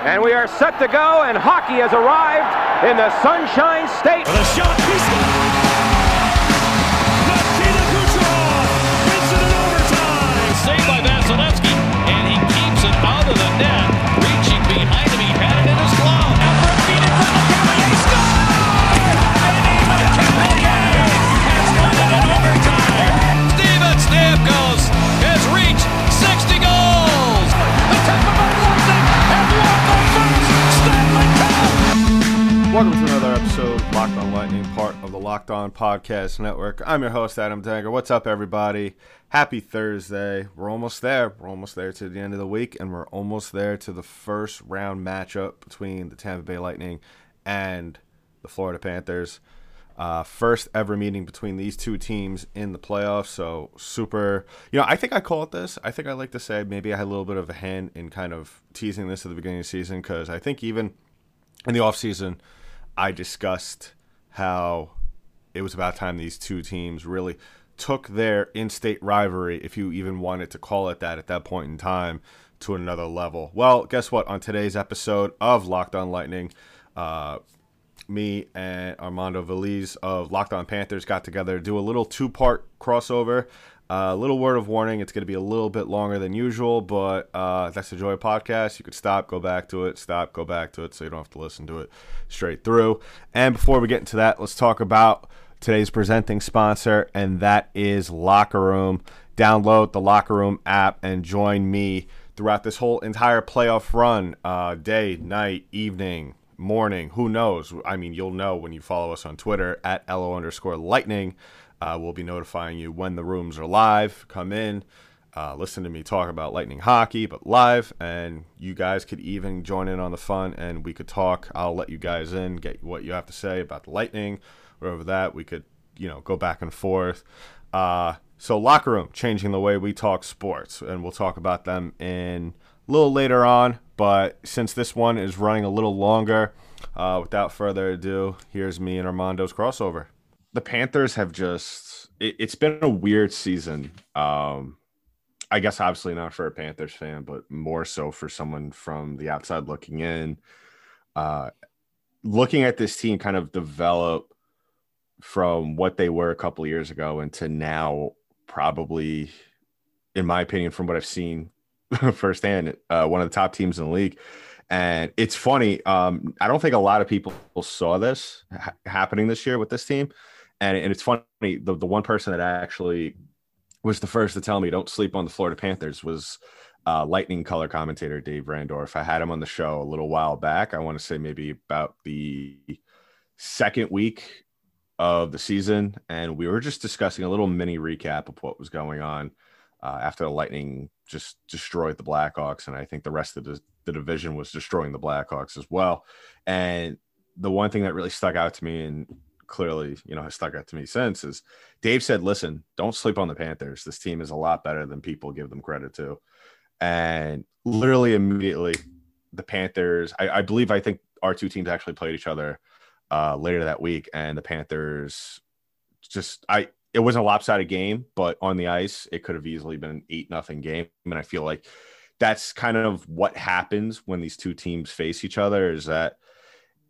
And we are set to go, and hockey has arrived in the Sunshine State. Welcome to another episode of Locked On Lightning, part of the Locked On Podcast Network. I'm your host, Adam Danger. What's up, everybody? Happy Thursday. We're almost there. We're almost there to the end of the week, and we're almost there to the first round matchup between the Tampa Bay Lightning and the Florida Panthers. Uh, first ever meeting between these two teams in the playoffs. So super. You know, I think I call it this. I think I like to say maybe I had a little bit of a hand in kind of teasing this at the beginning of the season because I think even in the offseason, I discussed how it was about time these two teams really took their in-state rivalry, if you even wanted to call it that at that point in time, to another level. Well, guess what? On today's episode of Locked On Lightning, uh, me and Armando Veliz of Locked On Panthers got together to do a little two-part crossover. A uh, little word of warning: it's going to be a little bit longer than usual, but uh, that's the joy podcast. You could stop, go back to it, stop, go back to it, so you don't have to listen to it straight through. And before we get into that, let's talk about today's presenting sponsor, and that is Locker Room. Download the Locker Room app and join me throughout this whole entire playoff run, uh, day, night, evening, morning. Who knows? I mean, you'll know when you follow us on Twitter at LO underscore lightning. Uh, we'll be notifying you when the rooms are live. Come in, uh, listen to me talk about Lightning hockey, but live. And you guys could even join in on the fun and we could talk. I'll let you guys in, get what you have to say about the Lightning. Whatever that, we could, you know, go back and forth. Uh, so, Locker Room, changing the way we talk sports. And we'll talk about them in a little later on. But since this one is running a little longer, uh, without further ado, here's me and Armando's crossover the Panthers have just it, has been a weird season. Um, I guess obviously not for a Panthers fan, but more so for someone from the outside looking in. Uh, looking at this team kind of develop from what they were a couple years ago into now, probably, in my opinion, from what I've seen firsthand, uh, one of the top teams in the league. And it's funny. Um, I don't think a lot of people saw this ha- happening this year with this team and, and it's funny the, the one person that actually was the first to tell me don't sleep on the Florida Panthers was uh, lightning color commentator Dave Randorf. I had him on the show a little while back. I want to say maybe about the second week of the season, and we were just discussing a little mini recap of what was going on uh, after the Lightning just destroyed the Blackhawks, and I think the rest of the, the division was destroying the Blackhawks as well. And the one thing that really stuck out to me, and clearly, you know, has stuck out to me since is Dave said, listen, don't sleep on the Panthers. This team is a lot better than people give them credit to. And literally immediately, the Panthers, I, I believe, I think our two teams actually played each other uh, later that week. And the Panthers just, I, it wasn't a lopsided game, but on the ice, it could have easily been an eight nothing game. And I feel like that's kind of what happens when these two teams face each other is that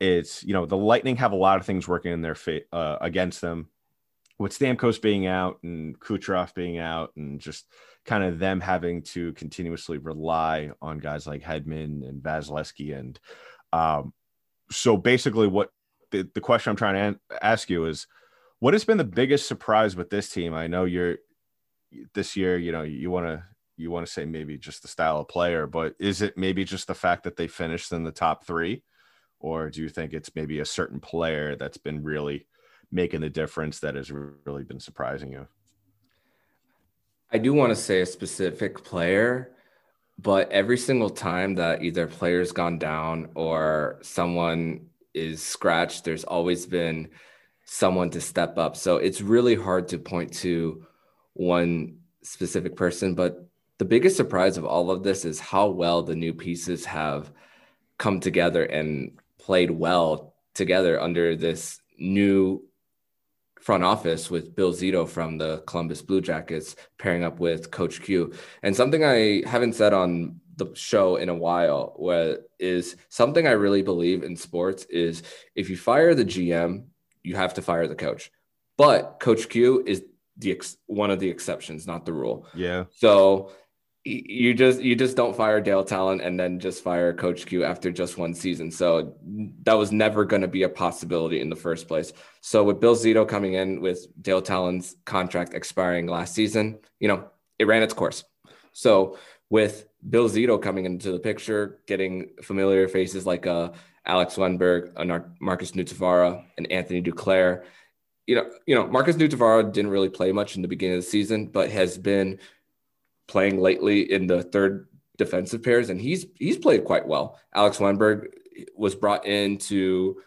it's you know the Lightning have a lot of things working in their fa- uh, against them, with Stamkos being out and Kucherov being out, and just kind of them having to continuously rely on guys like Hedman and Vasilevskiy, and um, so basically, what the, the question I'm trying to an- ask you is, what has been the biggest surprise with this team? I know you're this year, you know, you want to you want to say maybe just the style of player, but is it maybe just the fact that they finished in the top three? or do you think it's maybe a certain player that's been really making the difference that has really been surprising you? I do want to say a specific player, but every single time that either player's gone down or someone is scratched, there's always been someone to step up. So it's really hard to point to one specific person, but the biggest surprise of all of this is how well the new pieces have come together and played well together under this new front office with Bill Zito from the Columbus Blue Jackets pairing up with Coach Q. And something I haven't said on the show in a while where is something I really believe in sports is if you fire the GM, you have to fire the coach. But Coach Q is the ex- one of the exceptions, not the rule. Yeah. So you just you just don't fire Dale Tallon and then just fire Coach Q after just one season. So that was never going to be a possibility in the first place. So with Bill Zito coming in with Dale Tallon's contract expiring last season, you know, it ran its course. So with Bill Zito coming into the picture, getting familiar faces like uh, Alex Wennberg, uh, Markus Nutivaara, and Anthony Duclair. You know, you know, Markus Nutivaara didn't really play much in the beginning of the season, but has been playing lately in the third defensive pairs, and he's he's played quite well. Alex Wennberg was brought in to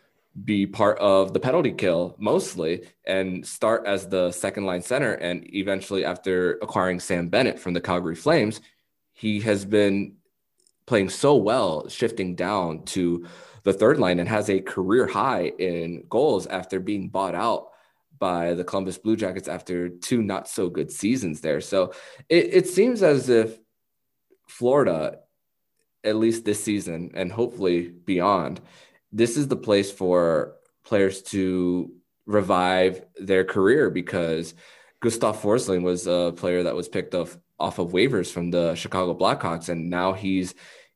be part of the penalty kill mostly and start as the second line center. And eventually, after acquiring Sam Bennett from the Calgary Flames, he has been playing so well, shifting down to the third line and has a career high in goals after being bought out by the Columbus Blue Jackets after two not so good seasons there. So it, it seems as if Florida, at least this season and hopefully beyond, this is the place for players to revive their career because Gustav Forsling was a player that was picked off off of waivers from the Chicago Blackhawks, and now he's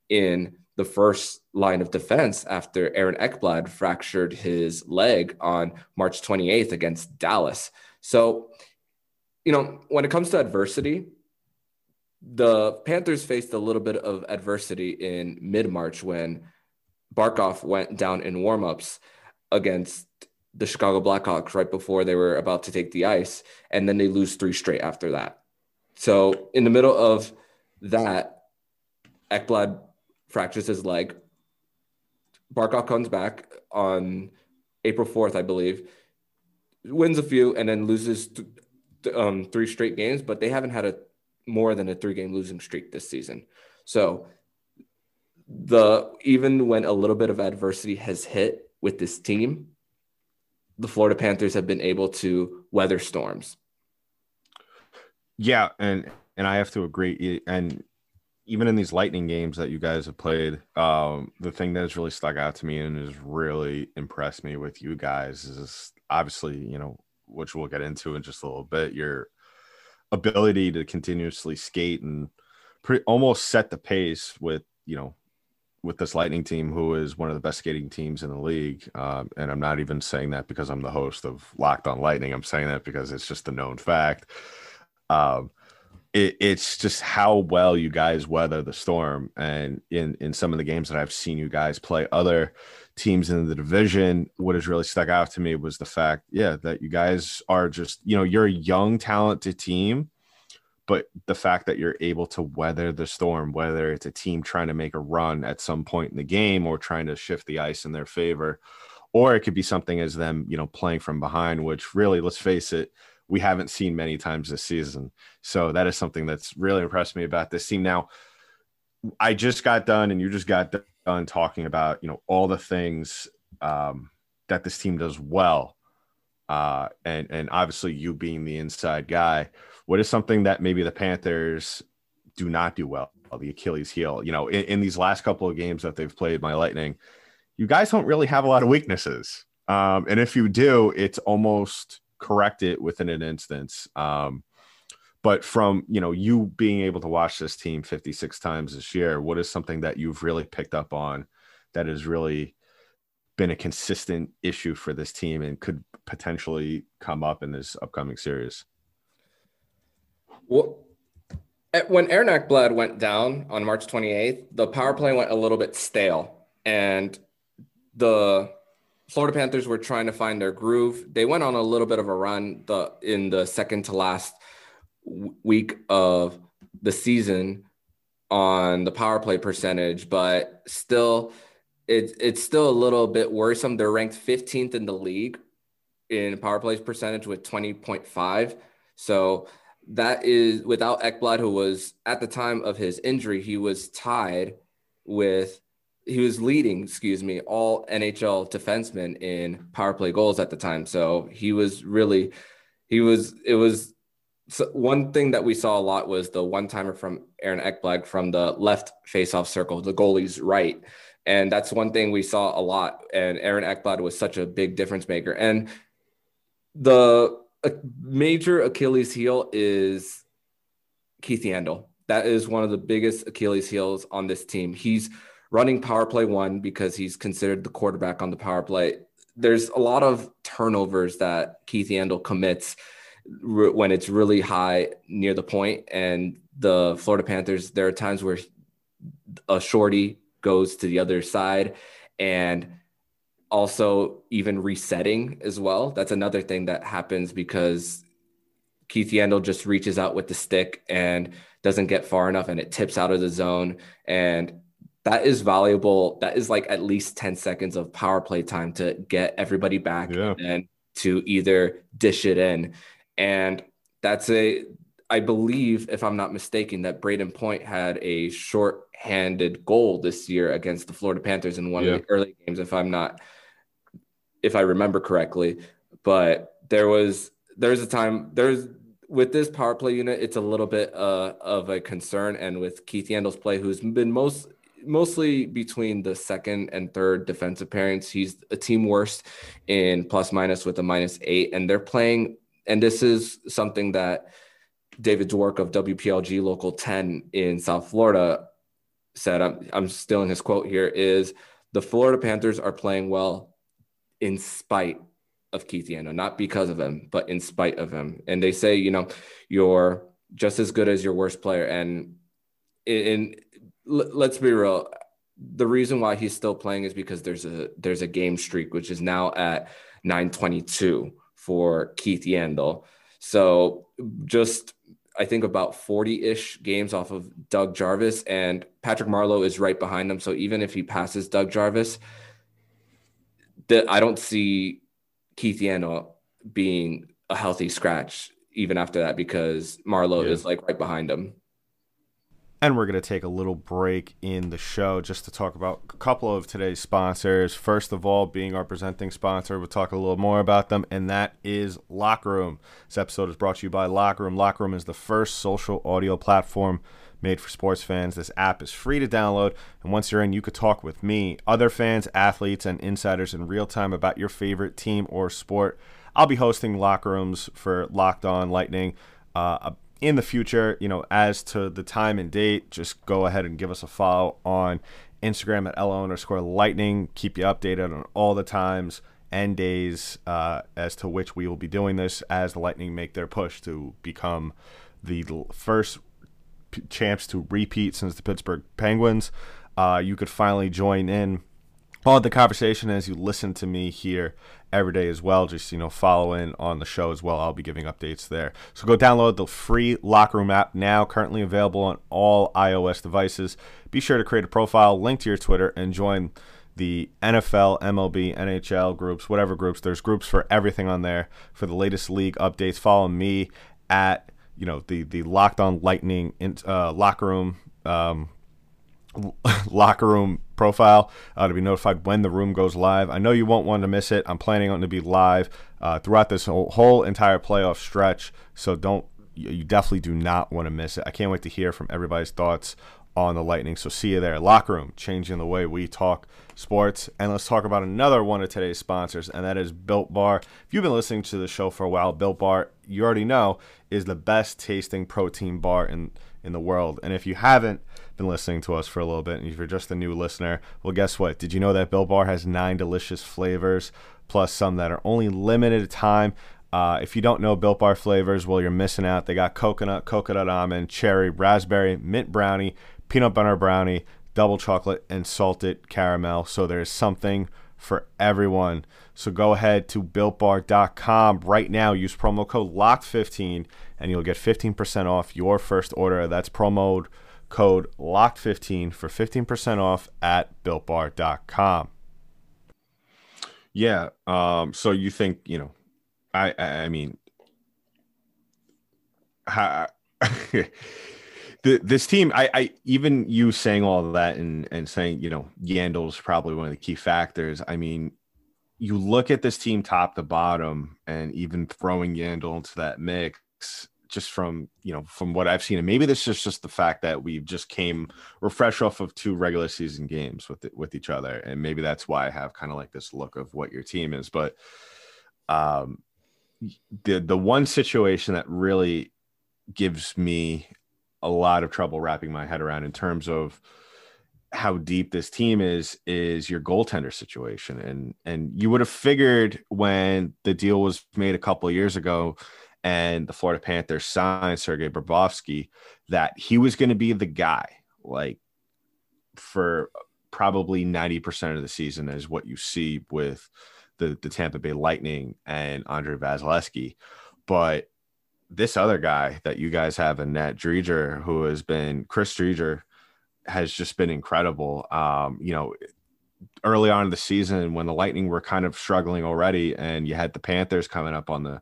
in the first line of defense after Aaron Ekblad fractured his leg on March 28th against Dallas. So, you know, when it comes to adversity, the Panthers faced a little bit of adversity in mid March when Barkov went down in warmups against the Chicago Blackhawks right before they were about to take the ice, and then they lose three straight after that. So in the middle of that, Ekblad fractures his leg. Barkov comes back on April 4th, I believe, wins a few, and then loses th- th- um, three straight games, but they haven't had a more than a three game losing streak this season. So the even when a little bit of adversity has hit with this team, the Florida Panthers have been able to weather storms. Yeah, and and I have to agree. And even in these Lightning games that you guys have played, um, the thing that has really stuck out to me and has really impressed me with you guys is obviously, you know, which we'll get into in just a little bit, your ability to continuously skate and pretty almost set the pace with, you know, with this Lightning team, who is one of the best skating teams in the league. Um, and I'm not even saying that because I'm the host of Locked on Lightning. I'm saying that because it's just a known fact. Um, it, it's just how well you guys weather the storm. And in in some of the games that I've seen you guys play other teams in the division, what has really stuck out to me was the fact, yeah, that you guys are just, you know, you're a young, talented team, but the fact that you're able to weather the storm, whether it's a team trying to make a run at some point in the game or trying to shift the ice in their favor, or it could be something as them, you know, playing from behind, which really, let's face it, we haven't seen many times this season. So that is something that's really impressed me about this team. Now, I just got done, and you just got done talking about you know all the things um, that this team does well, uh, and and obviously you being the inside guy. What is something that maybe the Panthers do not do well? The Achilles heel. You know, in, in these last couple of games that they've played, my Lightning, you guys don't really have a lot of weaknesses. Um, and if you do, it's almost correct it within an instance. Um, but from you know you being able to watch this team 56 times this year, what is something that you've really picked up on that has really been a consistent issue for this team and could potentially come up in this upcoming series? Well, when Aaron Ekblad went down on March 28th, the power play went a little bit stale, and the Florida Panthers were trying to find their groove. They went on a little bit of a run the in the second to last week of the season on the power play percentage, but still, it's it's still a little bit worrisome. They're ranked 15th in the league in power plays percentage with 20.5. So that is without Ekblad, who was at the time of his injury, he was tied with he was leading, excuse me, all NHL defensemen in power play goals at the time. So he was really, he was, it was so one thing that we saw a lot was the one timer from Aaron Ekblad from the left faceoff circle, the goalie's right. And that's one thing we saw a lot. And Aaron Ekblad was such a big difference maker. And the major Achilles heel is Keith Yandle. That is one of the biggest Achilles heels on this team. He's running power play one because he's considered the quarterback on the power play. There's a lot of turnovers that Keith Yandle commits when it's really high near the point and the Florida Panthers there are times where a shorty goes to the other side and also even resetting as well that's another thing that happens because Keith Yandle just reaches out with the stick and doesn't get far enough and it tips out of the zone and that is valuable that is like at least 10 seconds of power play time to get everybody back Yeah. and to either dish it in and that's a, I believe, if I'm not mistaken, that Brayden Point had a short-handed goal this year against the Florida Panthers in one Yeah. of the early games, if I'm not, if I remember correctly. But there was there's a time there's with this power play unit, it's a little bit uh, of a concern, and with Keith Yandle's play, who's been most mostly between the second and third defensive pairings. He's a team worst in plus minus with a minus eight, and they're playing. And this is something that David Dwork of WPLG Local 10 in South Florida said. I'm, I'm stealing his quote here is the Florida Panthers are playing well in spite of Keith Yandle, not because of him, but in spite of him. And they say, you know, you're just as good as your worst player. And in, let's be real, the reason why he's still playing is because there's a there's a game streak which is now at 922 for Keith Yandle. So just I think about 40-ish games off of Doug Jarvis and Patrick Marleau is right behind him. So even if he passes Doug Jarvis, that I don't see Keith Yandle being a healthy scratch even after that because Marleau Yeah. is like right behind him. And we're going to take a little break in the show just to talk about a couple of today's sponsors. First of all, being our presenting sponsor, we'll talk a little more about them, and that is Locker Room. This episode is brought to you by Locker Room. Locker Room is the first social audio platform made for sports fans. This app is free to download, and once you're in, you could talk with me, other fans, athletes, and insiders in real time about your favorite team or sport. I'll be hosting Locker Rooms for Locked On Lightning. Uh, in the future, you know, as to the time and date, just go ahead and give us a follow on Instagram at LO underscore lightning. Keep you updated on all the times and days uh, as to which we will be doing this as the Lightning make their push to become the first p- champs to repeat since the Pittsburgh Penguins. Uh, you could finally join in on the conversation as you listen to me here every day as well. Just you know, follow in on the show as well. I'll be giving updates there. So go download the free Locker Room app now, currently available on all iOS devices. Be sure to create a profile, link to your Twitter, and join the NFL, MLB, NHL groups, whatever groups. There's groups for everything on there for the latest league updates. Follow me at you know the the Locked On Lightning in, uh, Locker Room. Um, locker room profile uh, to be notified when the room goes live. I know you won't want to miss it. I'm planning on to be live uh, throughout this whole, whole entire playoff stretch, so don't you definitely do not want to miss it. I can't wait to hear from everybody's thoughts on the Lightning. So see you there. Locker room, changing the way we talk sports. And let's talk about another one of today's sponsors, and that is Built Bar. If you've been listening to the show for a while, Built Bar, you already know, is the best tasting protein bar in in the world. And if you haven't been listening to us for a little bit, and if you're just a new listener, well, guess what? Did you know that Built Bar has nine delicious flavors, plus some that are only limited time? Uh, if you don't know Built Bar flavors, well, you're missing out. They got coconut, coconut almond, cherry, raspberry, mint brownie, peanut butter brownie, double chocolate, and salted caramel. So there's something for everyone. So go ahead to builtbar.com right now. Use promo code LOCKED15 and you'll get 15% off your first order. That's promo code LOCKED15 for 15% off at builtbar.com. Yeah. Um, so you think, you know, I, I, I mean, how, this team, I, I, even you saying all of that and, and saying, you know, Yandle's probably one of the key factors. I mean, you look at this team top to bottom and even throwing Yandle into that mix, just from you know from what I've seen, and maybe this is just the fact that we've just came we're fresh off of two regular season games with it, with each other, and maybe that's why I have kind of like this look of what your team is. But um, the the one situation that really gives me a lot of trouble wrapping my head around in terms of how deep this team is is your goaltender situation and and you would have figured when the deal was made a couple years ago and the Florida Panthers signed Sergei Bobrovsky that he was going to be the guy like for probably 90% of the season is what you see with the the Tampa Bay Lightning and Andre Vasilevskiy but this other guy that you guys have in Nat Driedger who has been Chris Driedger has just been incredible. Um, you know, early on in the season when the Lightning were kind of struggling already, and you had the Panthers coming up on the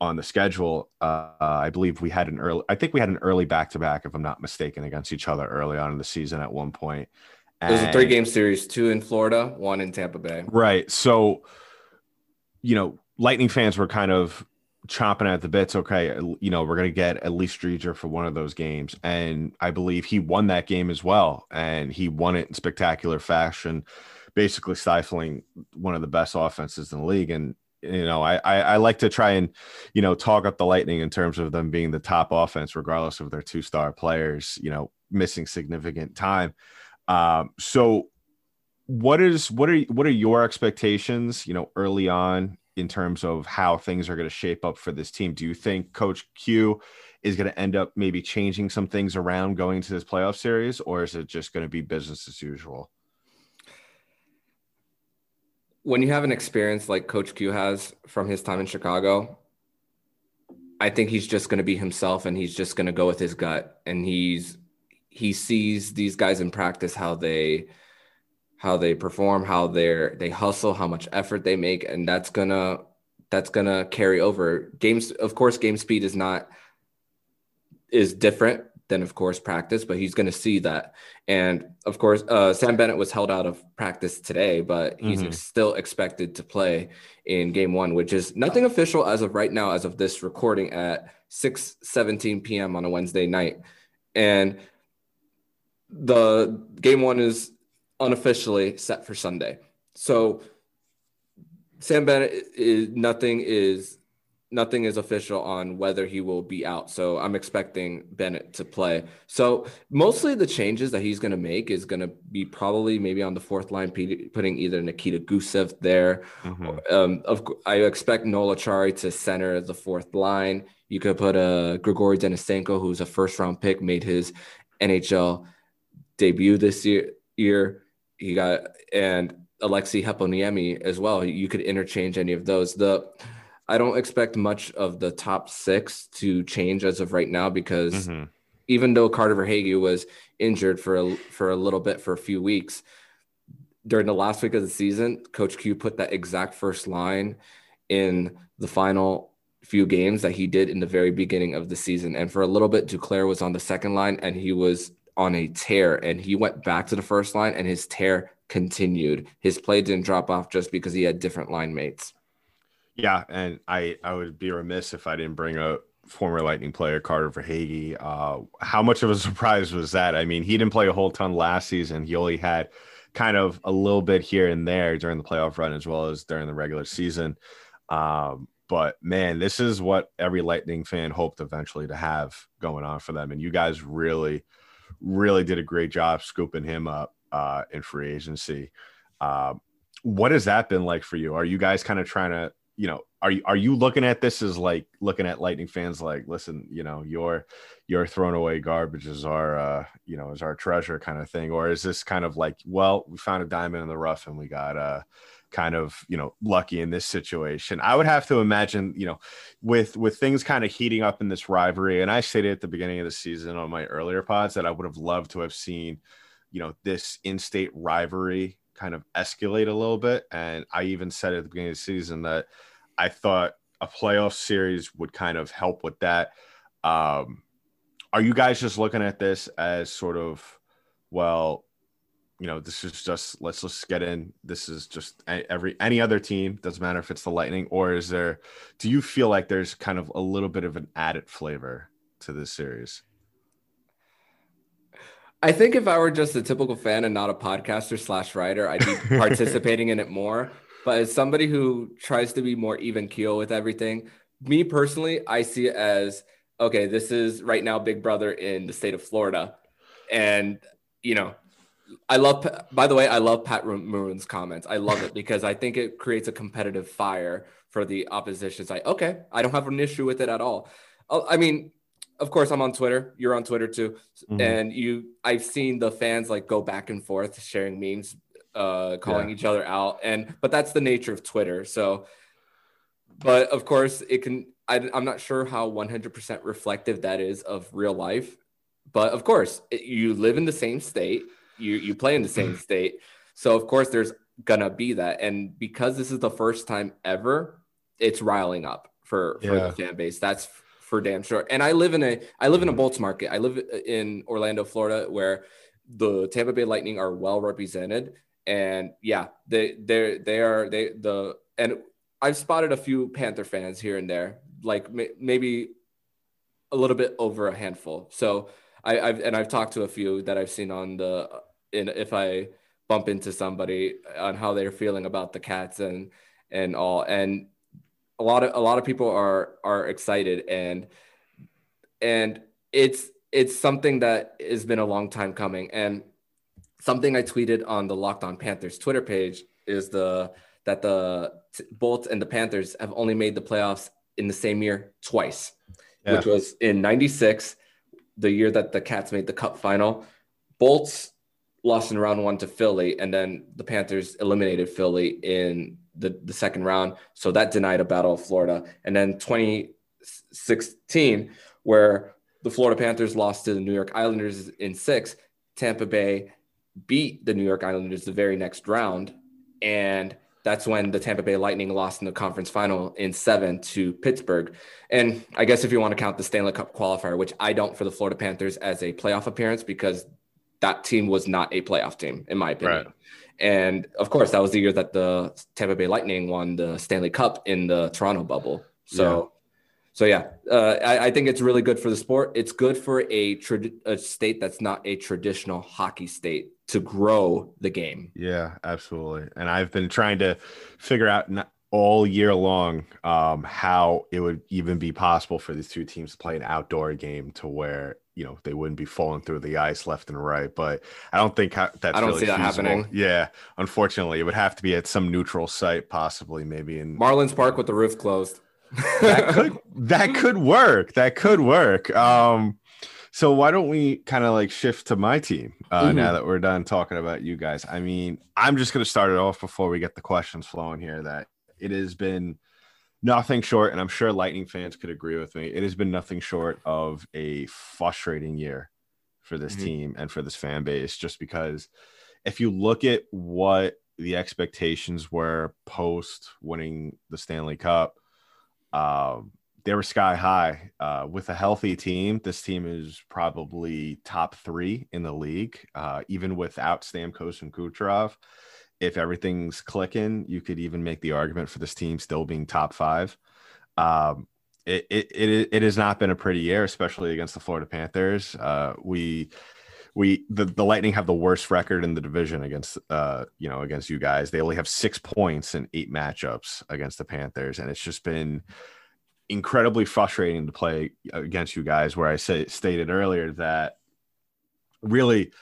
on the schedule. Uh, I believe we had an early. I think we had an early back to back, if I'm not mistaken, against each other early on in the season at one point. And, it was a three game series: two in Florida, one in Tampa Bay. Right. So, you know, Lightning fans were kind of chomping at the bits. Okay, you know, we're going to get at least Driedger for one of those games. And I believe he won that game as well. And he won it in spectacular fashion, basically stifling one of the best offenses in the league. And, you know, I, I, I like to try and, you know, talk up the Lightning in terms of them being the top offense, regardless of their two star players, you know, missing significant time. Um, so, what is what are what are your expectations you know early on in terms of how things are going to shape up for this team. Do you think Coach Q is going to end up maybe changing some things around going to this playoff series, or is it just going to be business as usual? When you have an experience like Coach Q has from his time in Chicago, I think he's just going to be himself and he's just going to go with his gut. And he's he sees these guys in practice how they how they perform, how they're they hustle, how much effort they make, and that's gonna that's gonna carry over. Games, of course, game speed is not is different than of course practice, but he's gonna see that. And of course, uh, Sam Bennett was held out of practice today, but he's mm-hmm. still expected to play in game one, which is nothing official as of right now, as of this recording at 6 17 p.m. on a Wednesday night. And the game one is unofficially set for Sunday. So Sam Bennett is nothing is nothing is official on whether he will be out. So I'm expecting Bennett to play. So mostly the changes that he's going to make is going to be probably maybe on the fourth line, putting either Nikita Gusev there. Mm-hmm. Um, of, I expect Noel Acciari to center the fourth line. You could put a uh, Grigory Denisenko, who's a first round pick, made his NHL debut this year. year he got and Aleksi Heponiemi as well. You could interchange any of those. The I don't expect much of the top six to change as of right now because mm-hmm. even though Carter Verhaeghe was injured for a, for a little bit for a few weeks during the last week of the season, Coach Q put that exact first line in the final few games that he did in the very beginning of the season. And for a little bit, Duclair was on the second line and he was on a tear and he went back to the first line and his tear continued. His play didn't drop off just because he had different line mates. Yeah, and I I would be remiss if I didn't bring up former Lightning player Carter Verhaeghe. Uh, how much of a surprise was that? I mean, he didn't play a whole ton last season. He only had kind of a little bit here and there during the playoff run as well as during the regular season. Um, but man, this is what every Lightning fan hoped eventually to have going on for them. And you guys really – really did a great job scooping him up uh, in free agency. Uh, what has that been like for you? Are you guys kind of trying to, you know, are you are you looking at this as like looking at Lightning fans like, listen, you know, your your thrown away garbage is our, uh, you know, is our treasure kind of thing, or is this kind of like, well, we found a diamond in the rough and we got uh kind of you know lucky in this situation. I would have to imagine you know with with things kind of heating up in this rivalry and i stated at the beginning of the season on my earlier pods that i would have loved to have seen you know this in-state rivalry kind of escalate a little bit and i even said at the beginning of the season that i thought a playoff series would kind of help with that um are you guys just looking at this as sort of well you know, this is just let's just get in. This is just every any other team doesn't matter if it's the Lightning or is there? Do you feel like there's kind of a little bit of an added flavor to this series? I think if I were just a typical fan and not a podcaster slash writer, I'd be participating in it more. But as somebody who tries to be more even keel with everything, me personally, I see it as okay, this is right now Big Brother in the state of Florida. And, you know, I love, by the way, I love Pat Maroon's comments. I love it because I think it creates a competitive fire for the opposition. It's like, okay, I don't have an issue with it at all. Oh, I mean, of course, I'm on Twitter. You're on Twitter too, mm-hmm. and you. I've seen the fans like go back and forth, sharing memes, uh, calling yeah. each other out, and but that's the nature of Twitter. So, but of course, it can. I, I'm not sure how 100% reflective that is of real life, but of course, it, you live in the same state. You you play in the same state, so of course, there's gonna be that, and because this is the first time ever, it's riling up for for yeah. the fan base. That's for damn sure. And I live in a I live in a Bolts market. I live in Orlando, Florida, where the Tampa Bay Lightning are well represented. And yeah, they they they are they the and I've spotted a few Panther fans here and there, like maybe a little bit over a handful. So I, I've and I've talked to a few that I've seen on the in if I bump into somebody on how they're feeling about the cats and and all and a lot of a lot of people are are excited and and it's it's something that has been a long time coming and something I tweeted on the Locked On Panthers Twitter page is the that the Bolts and the Panthers have only made the playoffs in the same year twice, yeah. which was in 96, the year that the Cats made the cup final. Bolts lost in round one to Philly, and then the Panthers eliminated Philly in the, the second round. So that denied a battle of Florida. And then 2016, where the Florida Panthers lost to the New York Islanders in six, Tampa Bay beat the New York Islanders the very next round. And that's when the Tampa Bay Lightning lost in the conference final in seven to Pittsburgh. And I guess if you want to count the Stanley Cup qualifier, which I don't for the Florida Panthers as a playoff appearance because that team was not a playoff team, in my opinion. Right. And of course, that was the year that the Tampa Bay Lightning won the Stanley Cup in the Toronto bubble. So, yeah. so yeah, uh, I, I, think it's really good for the sport. It's good for a, tra- a state that's not a traditional hockey state to grow the game. Yeah, absolutely. And I've been trying to figure out all year long um, how it would even be possible for these two teams to play an outdoor game to where you know they wouldn't be falling through the ice left and right. But I don't think that's I don't really see that feasible. happening. Yeah, unfortunately, it would have to be at some neutral site, possibly maybe in Marlins Park with the roof closed. that could that could work. That could work. Um, so why don't we kind of like shift to my team uh, mm-hmm. now that we're done talking about you guys? I mean, I'm just going to start it off before we get the questions flowing here. That it has been nothing short, and I'm sure Lightning fans could agree with me. It has been nothing short of a frustrating year for this mm-hmm. team and for this fan base, just because if you look at what the expectations were post winning the Stanley Cup, um, they were sky high. Uh, with a healthy team, this team is probably top three in the league, uh, even without Stamkos and Kucherov if everything's clicking, you could even make the argument for this team still being top five. Um, it, it, it, it has not been a pretty year, especially against the Florida Panthers. Uh, we, we, the, the Lightning have the worst record in the division against, uh, you know, against you guys. They only have six points in eight matchups against the Panthers. And it's just been incredibly frustrating to play against you guys, where I say, stated earlier that really,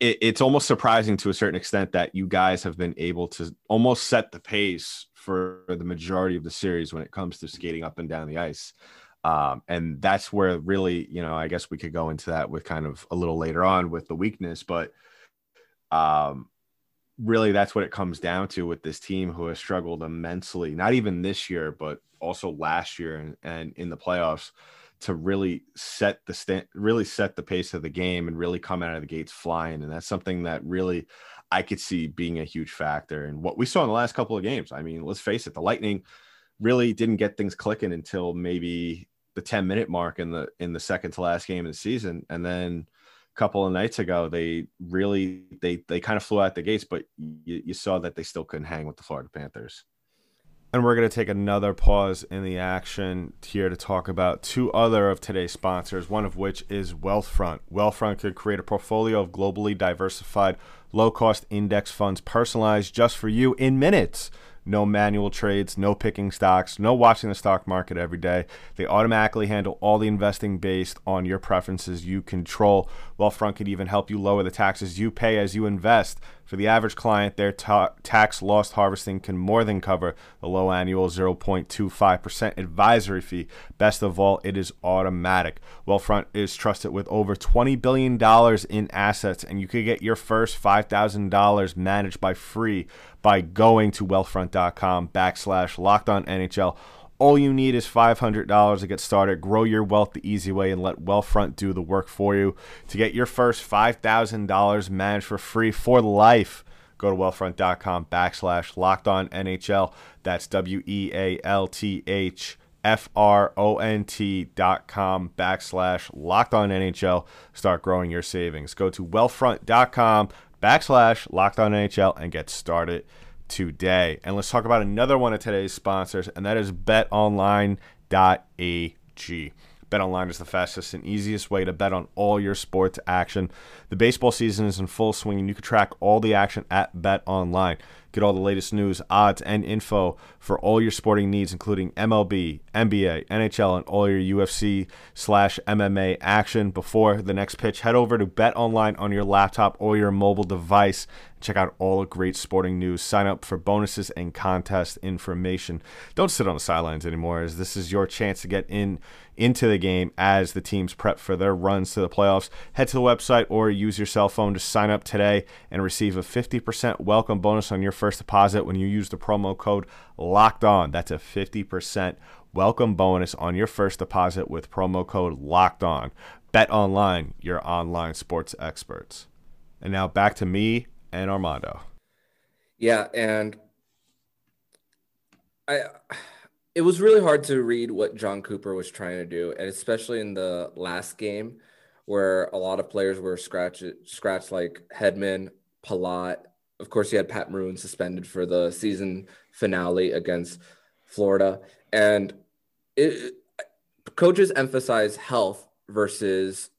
it, it's almost surprising to a certain extent that you guys have been able to almost set the pace for the majority of the series when it comes to skating up and down the ice. Um, and that's where really, you know, I guess we could go into that with kind of a little later on with the weakness, but um, really that's what it comes down to with this team who has struggled immensely, not even this year, but also last year and, and in the playoffs to really set the stand, really set the pace of the game and really come out of the gates flying. And that's something that really I could see being a huge factor. And what we saw in the last couple of games, I mean, let's face it, the Lightning really didn't get things clicking until maybe the 10 minute mark in the in the second to last game of the season. And then a couple of nights ago, they really they they kind of flew out the gates, but you, you saw that they still couldn't hang with the Florida Panthers. And we're going to take another pause in the action here to talk about two other of today's sponsors, one of which is Wealthfront. Wealthfront could create a portfolio of globally diversified, low cost index funds personalized just for you in minutes no manual trades, no picking stocks, no watching the stock market every day. They automatically handle all the investing based on your preferences you control. Wealthfront could even help you lower the taxes you pay as you invest. For the average client, their ta- tax loss harvesting can more than cover the low annual 0.25% advisory fee. Best of all, it is automatic. Wealthfront is trusted with over $20 billion in assets, and you could get your first $5,000 managed by free by going to wealthfront.com backslash locked on NHL. All you need is $500 to get started. Grow your wealth the easy way and let Wealthfront do the work for you. To get your first $5,000 managed for free for life, go to wealthfront.com backslash locked on NHL. That's W E A L T H F R O N T dot com backslash locked on NHL. Start growing your savings. Go to wealthfront.com backslash locked on NHL and get started today. And let's talk about another one of today's sponsors, and that is betonline.ag. BetOnline is the fastest and easiest way to bet on all your sports action. The baseball season is in full swing, and you can track all the action at BetOnline. Get all the latest news, odds, and info for all your sporting needs, including MLB, NBA, NHL, and all your UFC slash MMA action. Before the next pitch, head over to BetOnline on your laptop or your mobile device. Check out all the great sporting news. Sign up for bonuses and contest information. Don't sit on the sidelines anymore, as this is your chance to get in into the game as the teams prep for their runs to the playoffs. Head to the website or use your cell phone to sign up today and receive a 50% welcome bonus on your first deposit when you use the promo code locked on. That's a 50% welcome bonus on your first deposit with promo code locked on. Bet online, your online sports experts. And now back to me and Armando. Yeah, and I it was really hard to read what Jon Cooper was trying to do, and especially in the last game where a lot of players were scratched scratched like Hedman, Palat. Of course, you had Pat Maroon suspended for the season finale against Florida, and it, coaches emphasize health versus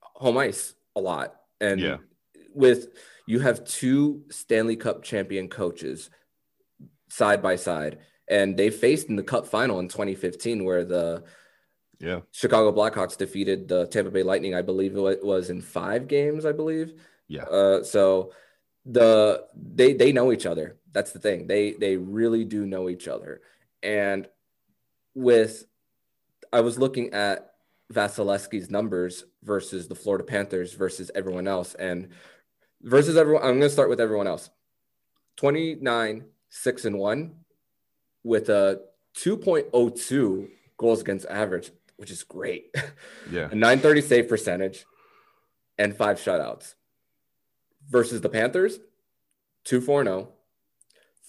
home ice a lot, and Yeah. with you have two Stanley Cup champion coaches side by side, and they faced in the Cup final in 2015, where the Yeah. Chicago Blackhawks defeated the Tampa Bay Lightning. I believe it was in five games. I believe. Yeah. Uh, so the they they know each other. That's the thing. They they really do know each other. And with I was looking at Vasilevskiy's numbers versus the Florida Panthers versus everyone else, and versus everyone. I'm going to start with everyone else. 29, six and one, with a 2.02 goals against average, which is great. Yeah. a 930 save percentage, and five shutouts. Versus the Panthers, 240,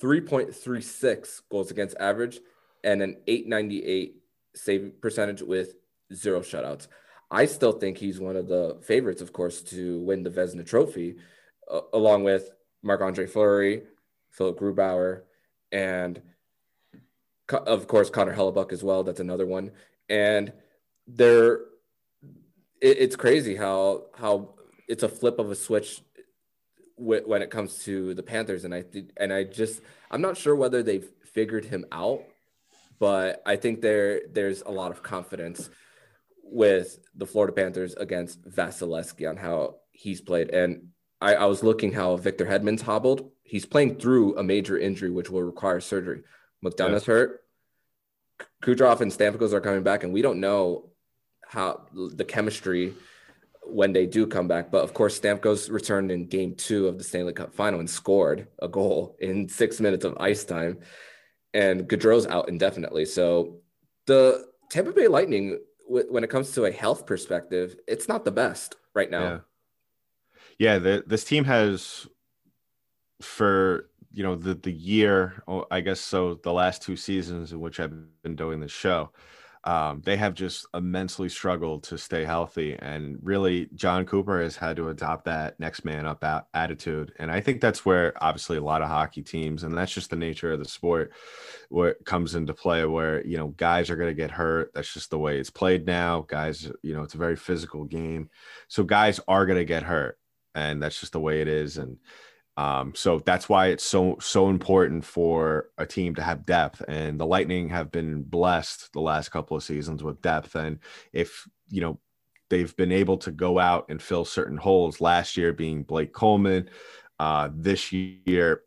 3.36 goals against average, and an 898 save percentage with zero shutouts. I still think he's one of the favorites, of course, to win the Vezina Trophy, uh, along with Marc Andre Fleury, Philipp Grubauer, and of course Connor Hellebuyck as well. That's another one. And they're it, it's crazy how how it's a flip of a switch when it comes to the Panthers. And I th- and I just I'm not sure whether they've figured him out, but I think there there's a lot of confidence with the Florida Panthers against Vasilevskiy on how he's played. And I, I was looking how Victor Hedman's hobbled. He's playing through a major injury, which will require surgery. McDonagh's hurt. Kucherov and Stamkos are coming back, and we don't know how the chemistry when they do come back. But of course, Stamkos returned in game two of the Stanley Cup final and scored a goal in six minutes of ice time. And Gaudreau's out indefinitely. So the Tampa Bay Lightning, when it comes to a health perspective, it's not the best right now. Yeah. Yeah, the, this team has for you know the the year, oh, I guess so the last two seasons in which I've been doing this show, um, they have just immensely struggled to stay healthy. And really, Jon Cooper has had to adopt that next man up attitude. And I think that's where obviously a lot of hockey teams, and that's just the nature of the sport, where it comes into play, where, you know, guys are going to get hurt. That's just the way it's played now. Guys, you know, it's a very physical game. So guys are going to get hurt. And that's just the way it is. And, um, so that's why it's so so important for a team to have depth. And the Lightning have been blessed the last couple of seasons with depth. And if you know they've been able to go out and fill certain holes, last year being Blake Coleman, uh, this year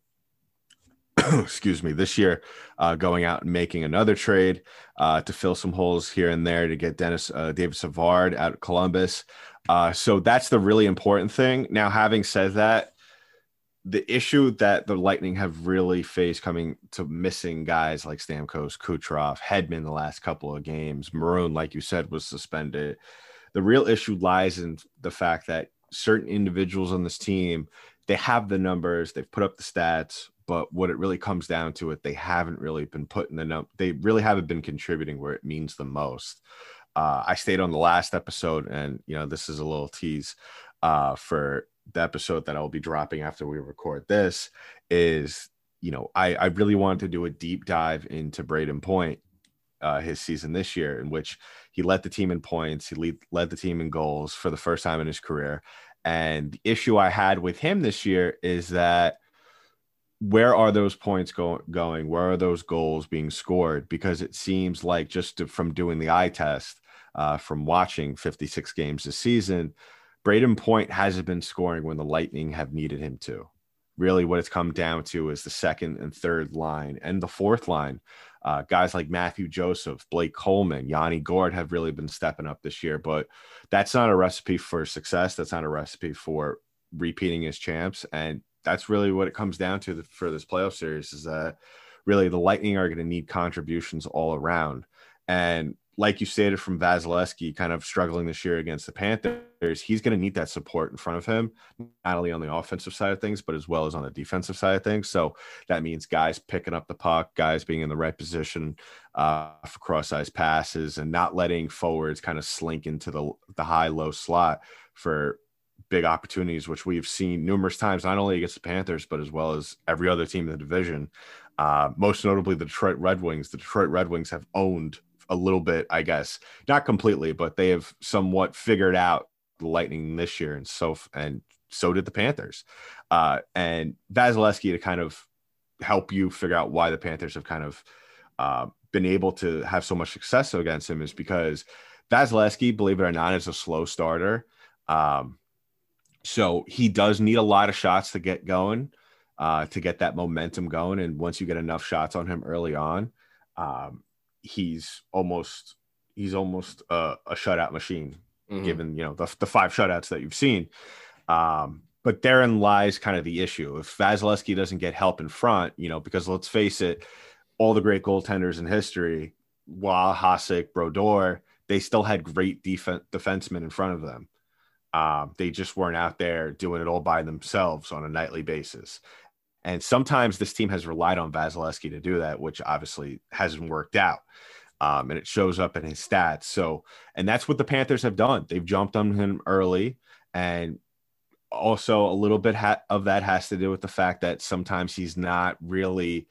excuse me, this year, uh, going out and making another trade uh, to fill some holes here and there to get Dennis uh, David Savard out of Columbus. Uh, so that's the really important thing. Now, having said that, the issue that the Lightning have really faced coming to missing guys like Stamkos, Kucherov, Hedman the last couple of games, Maroon, like you said, was suspended. The real issue lies in the fact that certain individuals on this team, they have the numbers, they've put up the stats, but what it really comes down to it, they haven't really been putting the num- they really haven't been contributing where it means the most. Uh, I stayed on the last episode, and you know this is a little tease uh, for the episode that I'll be dropping after we record this is, you know, I, I really wanted to do a deep dive into Brayden Point, uh, his season this year, in which he led the team in points, he lead, led the team in goals for the first time in his career. And the issue I had with him this year is that where are those points go- going? Where are those goals being scored? Because it seems like just to, from doing the eye test, uh, from watching 56 games this season, Brayden Point hasn't been scoring when the Lightning have needed him to. Really, what it's come down to is the second and third line and the fourth line. Uh, guys like Mathieu Joseph, Blake Coleman, Yanni Gourde have really been stepping up this year, but that's not a recipe for success. That's not a recipe for repeating as champs. And that's really what it comes down to the, for this playoff series is that really the Lightning are going to need contributions all around. And like you stated from Vasilevskiy, kind of struggling this year against the Panthers, he's going to need that support in front of him, not only on the offensive side of things, but as well as on the defensive side of things. So that means guys picking up the puck, guys being in the right position uh, for cross-ice passes, and not letting forwards kind of slink into the the high-low slot for big opportunities, which we've seen numerous times, not only against the Panthers, but as well as every other team in the division. Uh, most notably, the Detroit Red Wings. The Detroit Red Wings have owned a little bit, I guess, not completely, but they have somewhat figured out the Lightning this year, and so and so did the Panthers. Uh, and Vasilevskiy to kind of help you figure out why the Panthers have kind of uh, been able to have so much success against him is because Vasilevskiy, believe it or not, is a slow starter. Um, so he does need a lot of shots to get going, uh, to get that momentum going. And once you get enough shots on him early on, um, he's almost he's almost a, a shutout machine, mm-hmm. given you know the, the five shutouts that you've seen. Um, but therein lies kind of the issue. If Vasilevskiy doesn't get help in front, you know, because let's face it, all the great goaltenders in history, Wah, Hasek, Brodeur, they still had great defense defensemen in front of them. Um, they just weren't out there doing it all by themselves on a nightly basis. And sometimes this team has relied on Vasilevskiy to do that, which obviously hasn't worked out. Um, and it shows up in his stats. So, and that's what the Panthers have done. They've jumped on him early. And also, a little bit ha- of that has to do with the fact that sometimes he's not really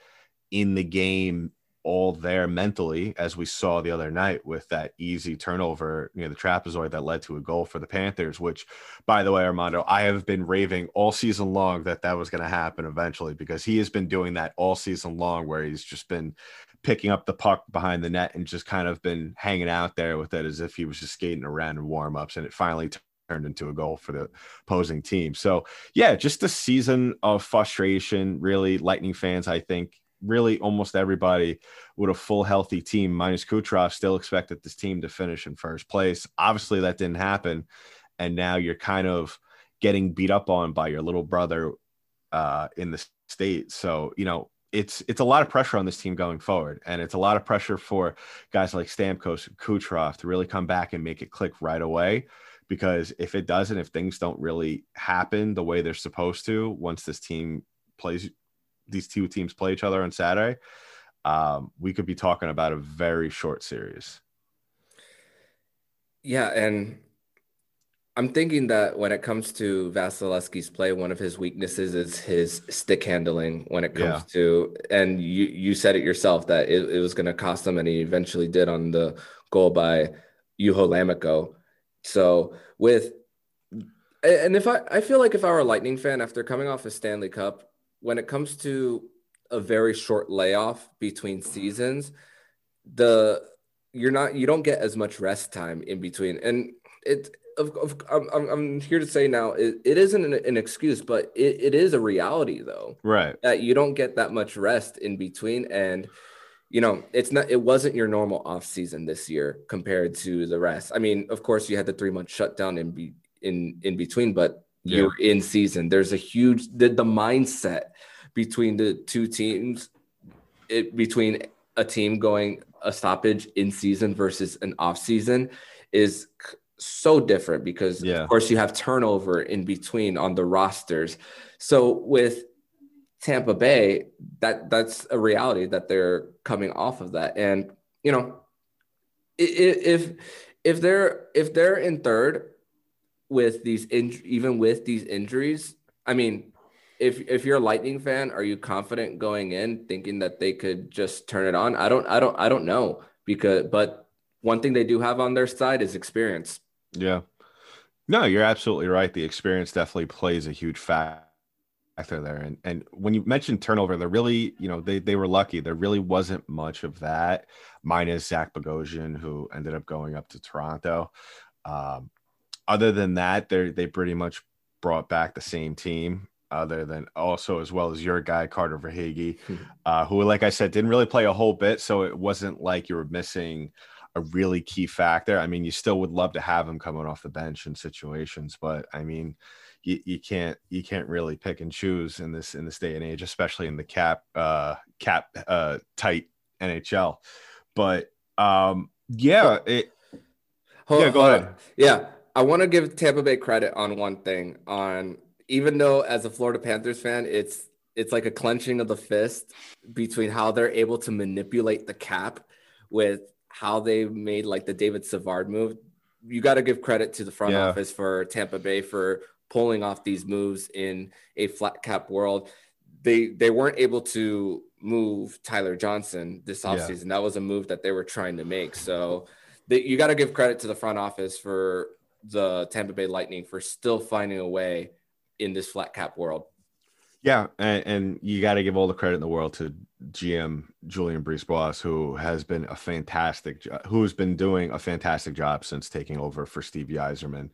in the game all there mentally, as we saw the other night with that easy turnover near the trapezoid that led to a goal for the Panthers. Which, by the way, Armando, I have been raving all season long that that was going to happen eventually because he has been doing that all season long, where he's just been picking up the puck behind the net and just kind of been hanging out there with it as if he was just skating around in warm ups, and it finally. T- turned into a goal for the opposing team. So, yeah, just a season of frustration. Really, Lightning fans, I think, really almost everybody with a full healthy team minus Kucherov still expected this team to finish in first place. Obviously, that didn't happen, and now you're kind of getting beat up on by your little brother uh, in the state. So you know it's it's a lot of pressure on this team going forward, and it's a lot of pressure for guys like Stamkos and Kucherov to really come back and make it click right away. Because if it doesn't, if things don't really happen the way they're supposed to, once this team plays these two teams play each other on Saturday, um, we could be talking about a very short series. Yeah, and I'm thinking that when it comes to Vasilevskiy's play, one of his weaknesses is his stick handling when it comes Yeah. to, and you you said it yourself that it, it was going to cost him, and he eventually did on the goal by Juho Lammikko. So with, and if I I feel like if I were a Lightning fan after coming off a Stanley Cup, when it comes to a very short layoff between seasons, the you're not you don't get as much rest time in between. And it of, of I'm, I'm- here to say now it, it isn't an, an excuse but it, it is a reality though Right. that you don't get that much rest in between. And you know it's not it wasn't your normal off season this year compared to the rest. I mean of course you had the three month shutdown in be in in between but Yeah. you're in season there's a huge the, the mindset between the two teams it between a team going a stoppage in season versus an off season is so different because Yeah. of course you have turnover in between on the rosters so with Tampa Bay, that that's a reality that they're coming off of that. And you know, if if they're if they're in third with these in, even with these injuries, I mean, if if you're a Lightning fan, are you confident going in thinking that they could just turn it on? I don't I don't I don't know because but one thing they do have on their side is experience. Yeah. No, you're absolutely right. The experience definitely plays a huge factor there. And and when you mentioned turnover, they're really, you know, they they were lucky. There really wasn't much of that, minus Zach Bogosian, who ended up going up to Toronto. Um, other than that, they they pretty much brought back the same team. Other than also as well as your guy Carter Verhaeghe, uh, who, like I said, didn't really play a whole bit, so it wasn't like you were missing a really key factor. I mean, you still would love to have him coming off the bench in situations, but I mean, you, you can't you can't really pick and choose in this in this day and age, especially in the cap uh cap uh tight NHL. But um yeah, it Hold- Yeah, go ahead. on. Yeah, I want to give Tampa Bay credit on one thing. On even though as a Florida Panthers fan, it's it's like a clenching of the fist between how they're able to manipulate the cap with how they made like the David Savard move. You got to give credit to the front Yeah. office for Tampa Bay for pulling off these moves in a flat cap world. They they weren't able to move Tyler Johnson this Yeah. offseason. That was a move that they were trying to make. So they, you got to give credit to the front office for the Tampa Bay Lightning for still finding a way in this flat cap world. Yeah, and, and you got to give all the credit in the world to GM Julien BriseBois, who has been a fantastic, who's been doing a fantastic job since taking over for Stevie Yzerman.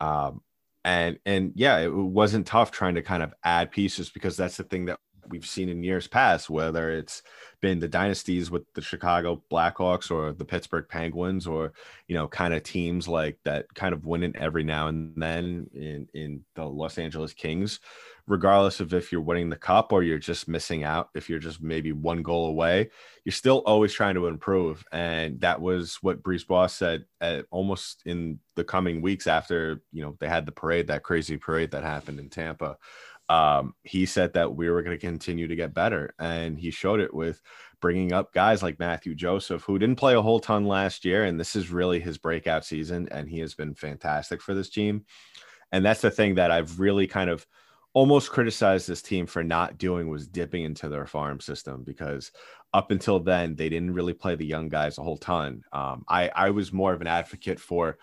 Um, and and yeah, it wasn't tough trying to kind of add pieces because that's the thing that we've seen in years past, whether it's been the dynasties with the Chicago Blackhawks or the Pittsburgh Penguins, or you know, kind of teams like that, kind of win it every now and then in in the Los Angeles Kings regardless of if you're winning the cup or you're just missing out, if you're just maybe one goal away, you're still always trying to improve. And that was what BriseBois said at almost in the coming weeks after, you know, they had the parade, that crazy parade that happened in Tampa. Um, he said that we were going to continue to get better. And he showed it with bringing up guys like Mathieu Joseph, who didn't play a whole ton last year. And this is really his breakout season. And he has been fantastic for this team. And that's the thing that I've really kind of almost criticized this team for not doing was dipping into their farm system because up until then they didn't really play the young guys a whole ton. Um, I I was more of an advocate for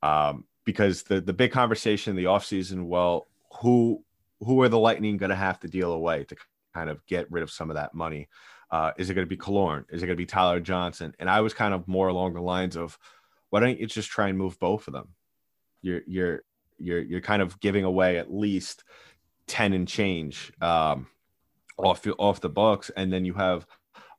um, because the the big conversation in the offseason, well, who who are the Lightning going to have to deal away to kind of get rid of some of that money? Uh, is it going to be Killorn? Is it going to be Tyler Johnson? And I was kind of more along the lines of, why don't you just try and move both of them? You're you're you're you're kind of giving away at least 10 and change um, off off the books, and then you have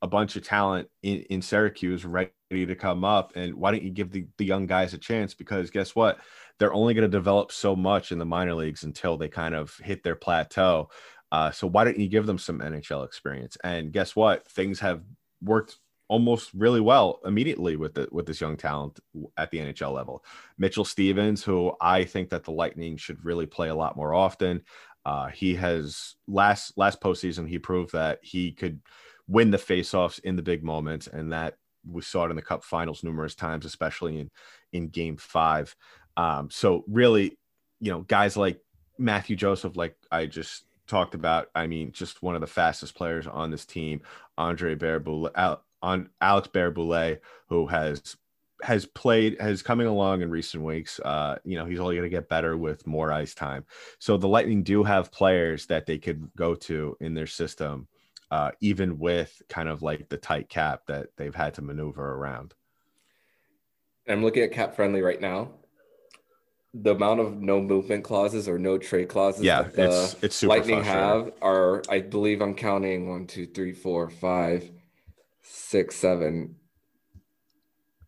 a bunch of talent in, in Syracuse ready to come up. And why don't you give the, the young guys a chance? Because guess what? They're only going to develop so much in the minor leagues until they kind of hit their plateau. Uh, so why don't you give them some NHL experience? And guess what? Things have worked almost really well immediately with the with this young talent at the NHL level. Mitchell Stevens, who I think that the Lightning should really play a lot more often. Uh, he has last last postseason he proved that he could win the faceoffs in the big moments, and that we saw it in the Cup Finals numerous times, especially in in Game Five. Um, so really, you know, guys like Mathieu Joseph, like I just talked about. I mean, just one of the fastest players on this team. Andre Barré-Boulet, on Alex Barré-Boulet, who has has played has coming along in recent weeks. Uh, you know, he's only going to get better with more ice time. So the Lightning do have players that they could go to in their system, uh, even with kind of like the tight cap that they've had to maneuver around. I'm looking at cap friendly right now. The amount of no movement clauses or no trade clauses Yeah, that the it's it's super Lightning have are, I believe I'm counting one, two, three, four, five, six, seven,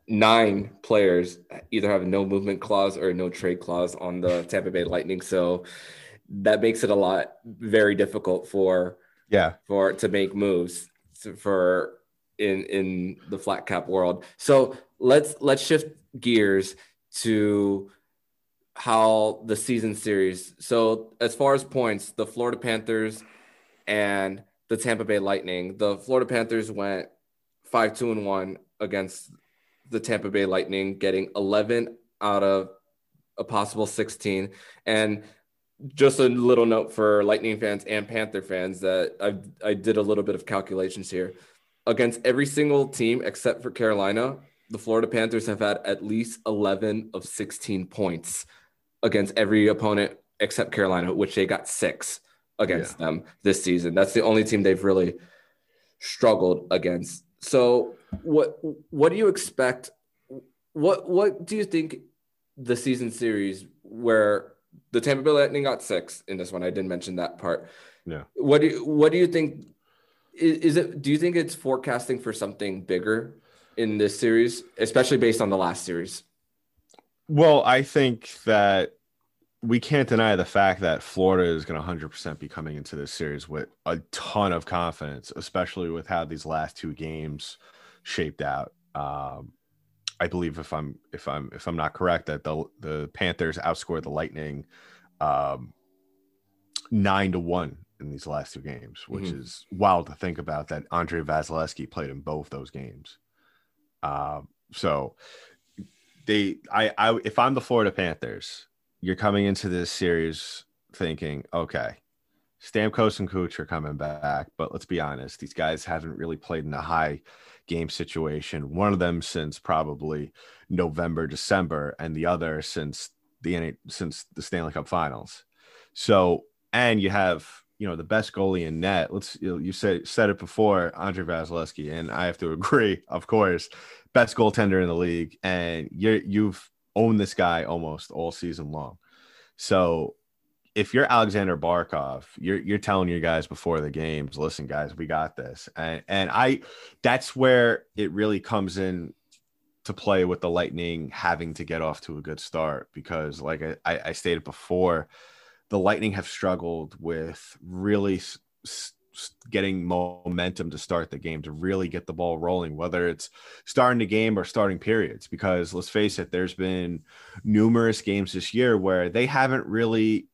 nine players either have no movement clause or no trade clause on the Tampa Bay Lightning. So that makes it a lot very difficult for Yeah, for to make moves for in in the flat cap world. So let's let's shift gears to how the season series. So as far as points, the Florida Panthers and the Tampa Bay Lightning. The Florida Panthers went five two and one against the Tampa Bay Lightning, getting eleven out of a possible sixteen, and just a little note for Lightning fans and Panther fans that I I did a little bit of calculations here. Against every single team except for Carolina, the Florida Panthers have had at least 11 of 16 points against every opponent except Carolina, which they got six against them this season. That's the only team they've really struggled against. So, what what do you expect? What what do you think the season series where the Tampa Bay Lightning got six in this one? I didn't mention that part. Yeah. What do you, what do you think? Is, is it? Do you think it's forecasting for something bigger in this series, especially based on the last series? Well, I think that we can't deny the fact that Florida is going to 100% be coming into this series with a ton of confidence, especially with how these last two games shaped out. Um, I believe if I'm if I'm if I'm not correct that the the Panthers outscored the Lightning um, nine to one in these last two games, which Mhm. is wild to think about. That Andrei Vasilevskiy played in both those games. Um, so they I I if I'm the Florida Panthers, you're coming into this series thinking, okay, Stamkos and Cooch are coming back, but let's be honest, these guys haven't really played in a high game situation. One of them since probably November, December, and the other since the since the Stanley Cup Finals. So, and you have you know the best goalie in net. Let's you, you said said it before, Andrei Vasilevskiy, and I have to agree. Of course, best goaltender in the league, and you're you've owned this guy almost all season long. So if you're Alexander Barkov, you're you're telling your guys before the games, listen, guys, we got this. And and I that's where it really comes in to play with the Lightning having to get off to a good start because like I, I stated before, the Lightning have struggled with really s- s- getting momentum to start the game to really get the ball rolling whether it's starting the game or starting periods. Because let's face it there's been numerous games this year where they haven't really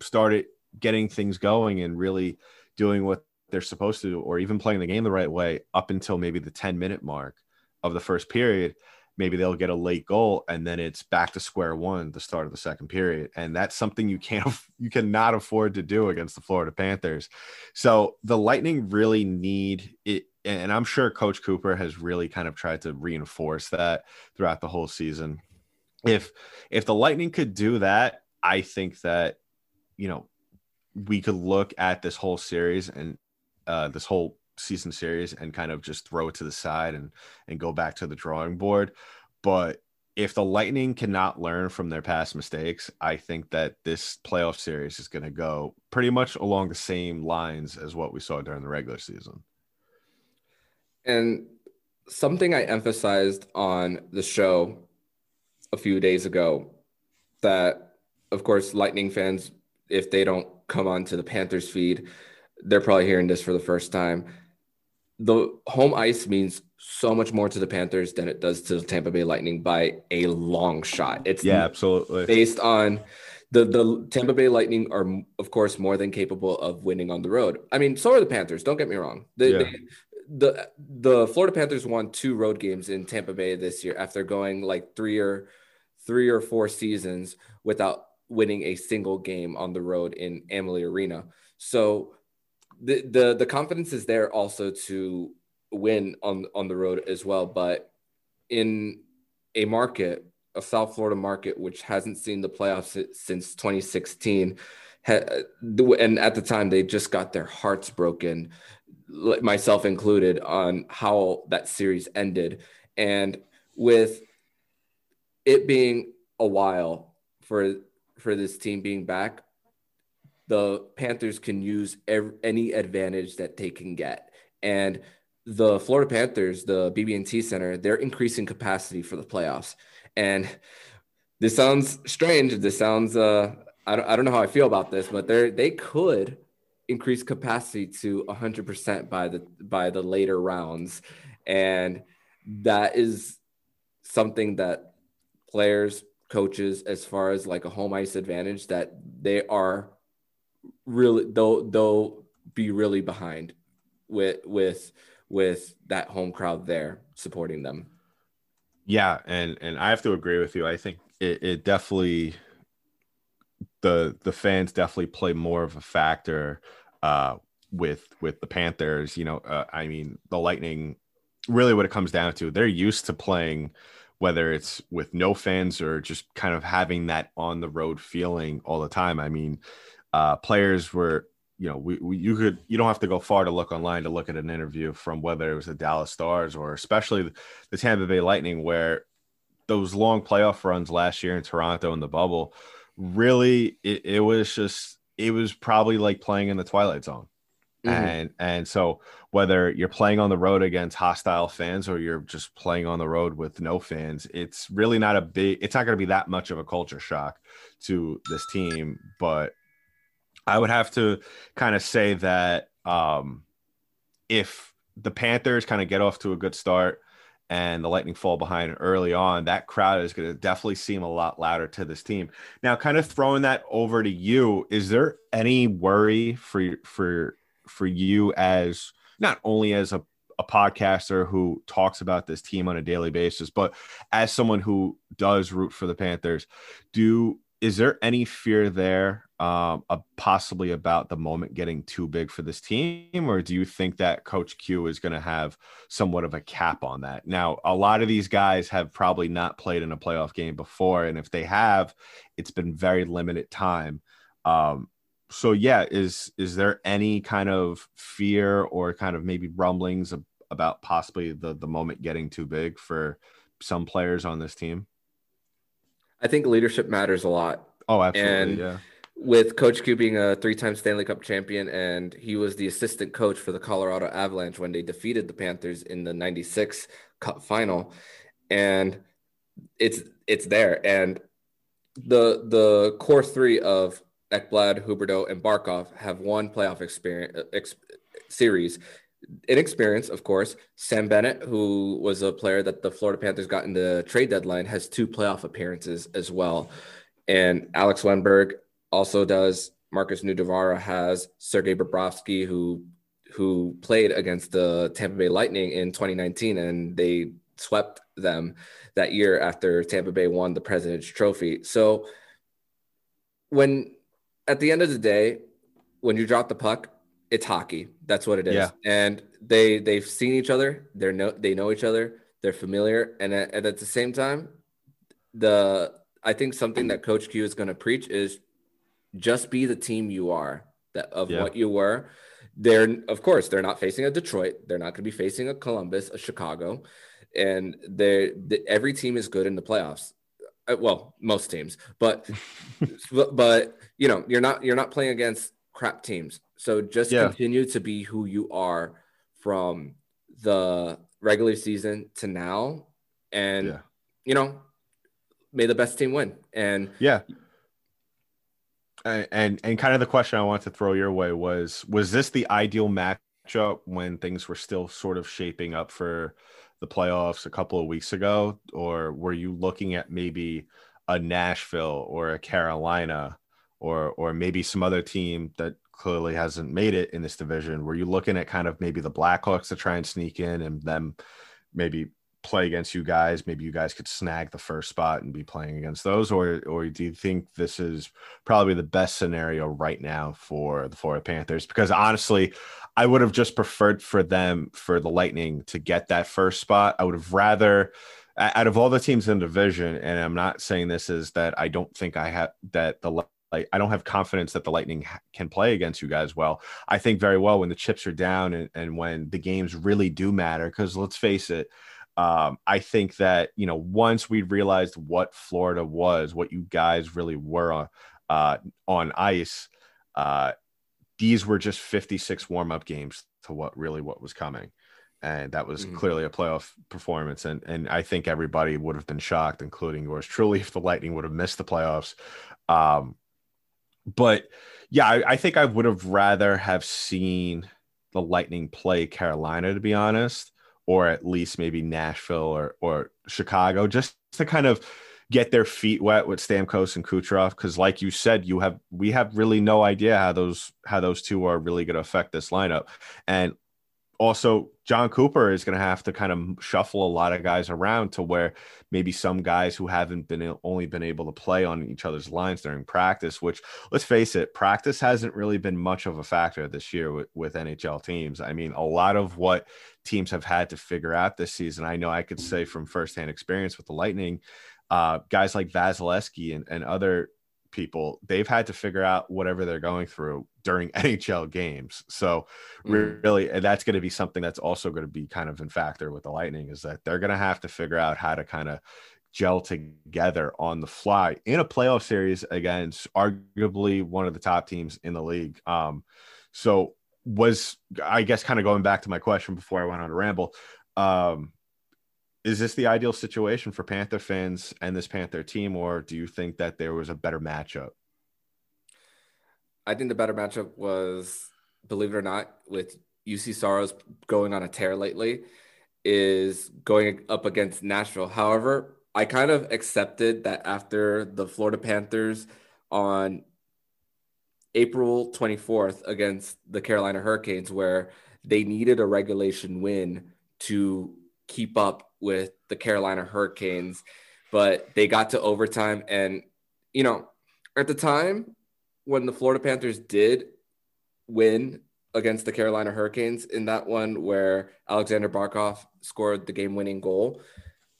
started getting things going and really doing what they're supposed to or even playing the game the right way up until maybe the 10 minute mark of the first period maybe they'll get a late goal and then it's back to square one the start of the second period. And that's something you can't you cannot afford to do against the Florida Panthers. So the Lightning really need it and I'm sure coach Cooper has really kind of tried to reinforce that throughout the whole season. If if the Lightning could do that I think that you know we could look at this whole series and uh, this whole season series and kind of just throw it to the side and and go back to the drawing board. But if the Lightning cannot learn from their past mistakes, I think that this playoff series is going to go pretty much along the same lines as what we saw during the regular season. And something I emphasized on the show a few days ago that, of course, Lightning fans, if they don't come onto the Panthers feed, they're probably hearing this for the first time. The home ice means so much more to the Panthers than it does to the Tampa Bay Lightning by a long shot. It's Yeah, absolutely. based on the the Tampa Bay Lightning are of course more than capable of winning on the road. I mean, so are the Panthers. Don't get me wrong. They, Yeah. they, the the Florida Panthers won two road games in Tampa Bay this year after going like three or three or four seasons without winning a single game on the road in Amalie Arena. So the the the confidence is there also to win on on the road as well. But in a market, a South Florida market, which hasn't seen the playoffs since 2016, and at the time they just got their hearts broken, myself included, on how that series ended, and with it being a while for for this team being back, the Panthers can use every, any advantage that they can get. And the Florida Panthers, the BB&T Center, they're increasing capacity for the playoffs. And this sounds strange. This sounds uh, I don't I don't know how I feel about this, but they they could increase capacity to 100% by the by the later rounds, and that is something that players, coaches, as far as like a home ice advantage, that they are really they'll they'll be really behind with with with that home crowd there supporting them. Yeah, and and I have to agree with you. I think it, it definitely the the fans definitely play more of a factor uh, with with the Panthers. You know, uh, I mean, the Lightning. Really, what it comes down to, they're used to playing, whether it's with no fans or just kind of having that on the road feeling all the time. I mean, uh, players were you know, we, we, you could you don't have to go far to look online to look at an interview from whether it was the Dallas Stars or especially the Tampa Bay Lightning, where those long playoff runs last year in Toronto in the bubble, really it, it was just it was probably like playing in the twilight zone. Mm-hmm. And and so whether you're playing on the road against hostile fans or you're just playing on the road with no fans, it's really not a big it's not going to be that much of a culture shock to this team, but I would have to kind of say that um, if the Panthers kind of get off to a good start and the Lightning fall behind early on, that crowd is going to definitely seem a lot louder to this team. Now, kind of throwing that over to you, is there any worry for for for you as not only as a a podcaster who talks about this team on a daily basis, but as someone who does root for the Panthers, do is there any fear there um, uh, possibly about the moment getting too big for this team, or do you think that Coach Q is going to have somewhat of a cap on that? Now, a lot of these guys have probably not played in a playoff game before, and if they have, it's been very limited time. Um, so, yeah, is is there any kind of fear or kind of maybe rumblings about possibly the the moment getting too big for some players on this team? I think leadership matters a lot. Oh, absolutely. And yeah with Coach Q being a three-time Stanley Cup champion, and he was the assistant coach for the Colorado Avalanche when they defeated the Panthers in the '96 Cup final, and it's it's there. And the the core three of Ekblad, Huberdeau, and Barkov have one playoff experience ex, series. Inexperience, of course. Sam Bennett, who was a player that the Florida Panthers got in the trade deadline, has two playoff appearances as well. And Alex Wennberg also does. Markus Nutivaara has Sergei Bobrovsky, who who played against the Tampa Bay Lightning in 2019, and they swept them that year after Tampa Bay won the President's Trophy. So when at the end of the day, when you drop the puck, it's hockey. That's what it is. Yeah. And they they've seen each other. They're no they know each other. They're familiar. And at, and at the same time, the I think something that Coach Q is going to preach is just be the team you are that of yeah. what you were. They're of course they're not facing a Detroit. They're not going to be facing a Columbus, a Chicago, and they every team is good in the playoffs. Uh, well, most teams, but but you know you're not you're not playing against crap teams. So just yeah. continue to be who you are from the regular season to now, and yeah. you know, may the best team win. And yeah, and and kind of the question I wanted to throw your way was was this the ideal matchup when things were still sort of shaping up for the playoffs a couple of weeks ago, or were you looking at maybe a Nashville or a Carolina or or maybe some other team that clearly hasn't made it in this division. Were you looking at kind of maybe the Blackhawks to try and sneak in and them maybe play against you guys? Maybe you guys could snag the first spot and be playing against those, or or do you think this is probably the best scenario right now for the Florida Panthers? Because honestly, I would have just preferred for them for the Lightning to get that first spot. I would have rather out of all the teams in the division, and I'm not saying this is that I don't think I have that the like I don't have confidence that the Lightning can play against you guys well. I think very well when the chips are down and, and when the games really do matter. Because let's face it, um, I think that you know once we realized what Florida was, what you guys really were on uh, on ice, uh, these were just 56 warm up games to what really what was coming and that was mm-hmm. clearly a playoff performance. And and I think everybody would have been shocked, including yours truly, if the Lightning would have missed the playoffs. Um, but yeah, I, I think I would have rather have seen the Lightning play Carolina, to be honest, or at least maybe Nashville or or Chicago, just to kind of get their feet wet with Stamkos and Kucherov. Because, like you said, you have we have really no idea how those how those two are really going to affect this lineup. And also Jon Cooper is going to have to kind of shuffle a lot of guys around to where maybe some guys who haven't been only been able to play on each other's lines during practice, which let's face it, practice hasn't really been much of a factor this year with, with NHL teams. I mean, a lot of what teams have had to figure out this season, I know I could say from firsthand experience with the Lightning, uh, guys like Vasilevskiy and, and other people, they've had to figure out whatever they're going through during NHL games. So mm. really, that's going to be something that's also going to be kind of in factor with the Lightning is that they're going to have to figure out how to kind of gel together on the fly in a playoff series against arguably one of the top teams in the league. Um, so was I guess kind of going back to my question before I went on a ramble. Um, is this the ideal situation for Panther fans and this Panther team, or do you think that there was a better matchup? I think the better matchup was, believe it or not, with Juuse Saros going on a tear lately, is going up against Nashville. However, I kind of accepted that after the Florida Panthers on April 24th against the Carolina Hurricanes, where they needed a regulation win to keep up with the Carolina Hurricanes, but they got to overtime. And, you know, at the time when the Florida Panthers did win against the Carolina Hurricanes in that one where Alexander Barkov scored the game winning goal.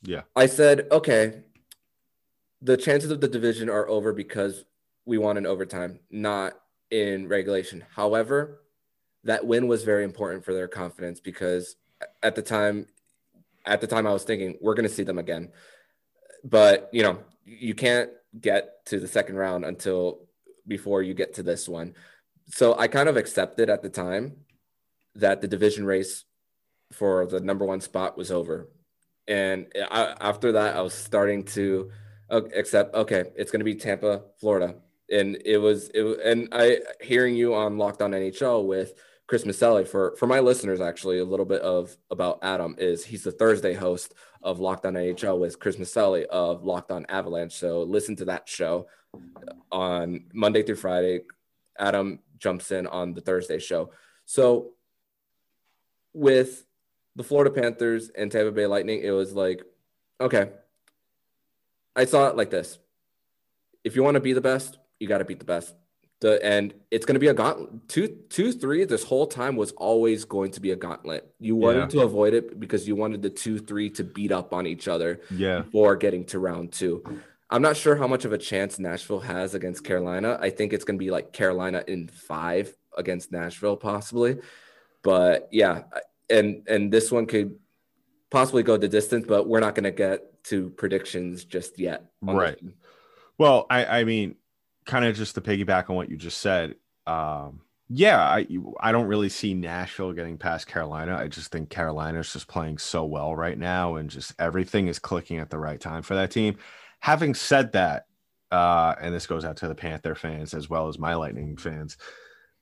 Yeah. I said, okay, the chances of the division are over because we won in overtime, not in regulation. However, that win was very important for their confidence because at the time at the time I was thinking we're going to see them again. But, you know, you can't get to the second round until before you get to this one. So I kind of accepted at the time that the division race for the number one spot was over. And I, after that, I was starting to uh, accept, okay, it's going to be Tampa, Florida. And it was, it and I hearing you on Locked On NHL with Chris Maselli for for my listeners actually a little bit of about Adam is he's the Thursday host of Locked On NHL with Chris Maselli of Locked On Avalanche. So listen to that show on Monday through Friday. Adam jumps in on the Thursday show. So with the Florida Panthers and Tampa Bay Lightning, it was like, okay, I saw it like this. If you want to be the best, you got to beat the best. The, and it's going to be a gauntlet. Two, two, three. This whole time was always going to be a gauntlet. You wanted yeah. to avoid it because you wanted the two, three to beat up on each other. Yeah. Before getting to round two, I'm not sure how much of a chance Nashville has against Carolina. I think it's going to be like Carolina in five against Nashville, possibly. But yeah, and and this one could possibly go the distance, but we're not going to get to predictions just yet. Right. Well, I I mean kind of just to piggyback on what you just said, um, yeah, I I don't really see Nashville getting past Carolina. I just think Carolina is just playing so well right now, and just everything is clicking at the right time for that team. Having said that, uh, and this goes out to the Panther fans as well as my Lightning fans.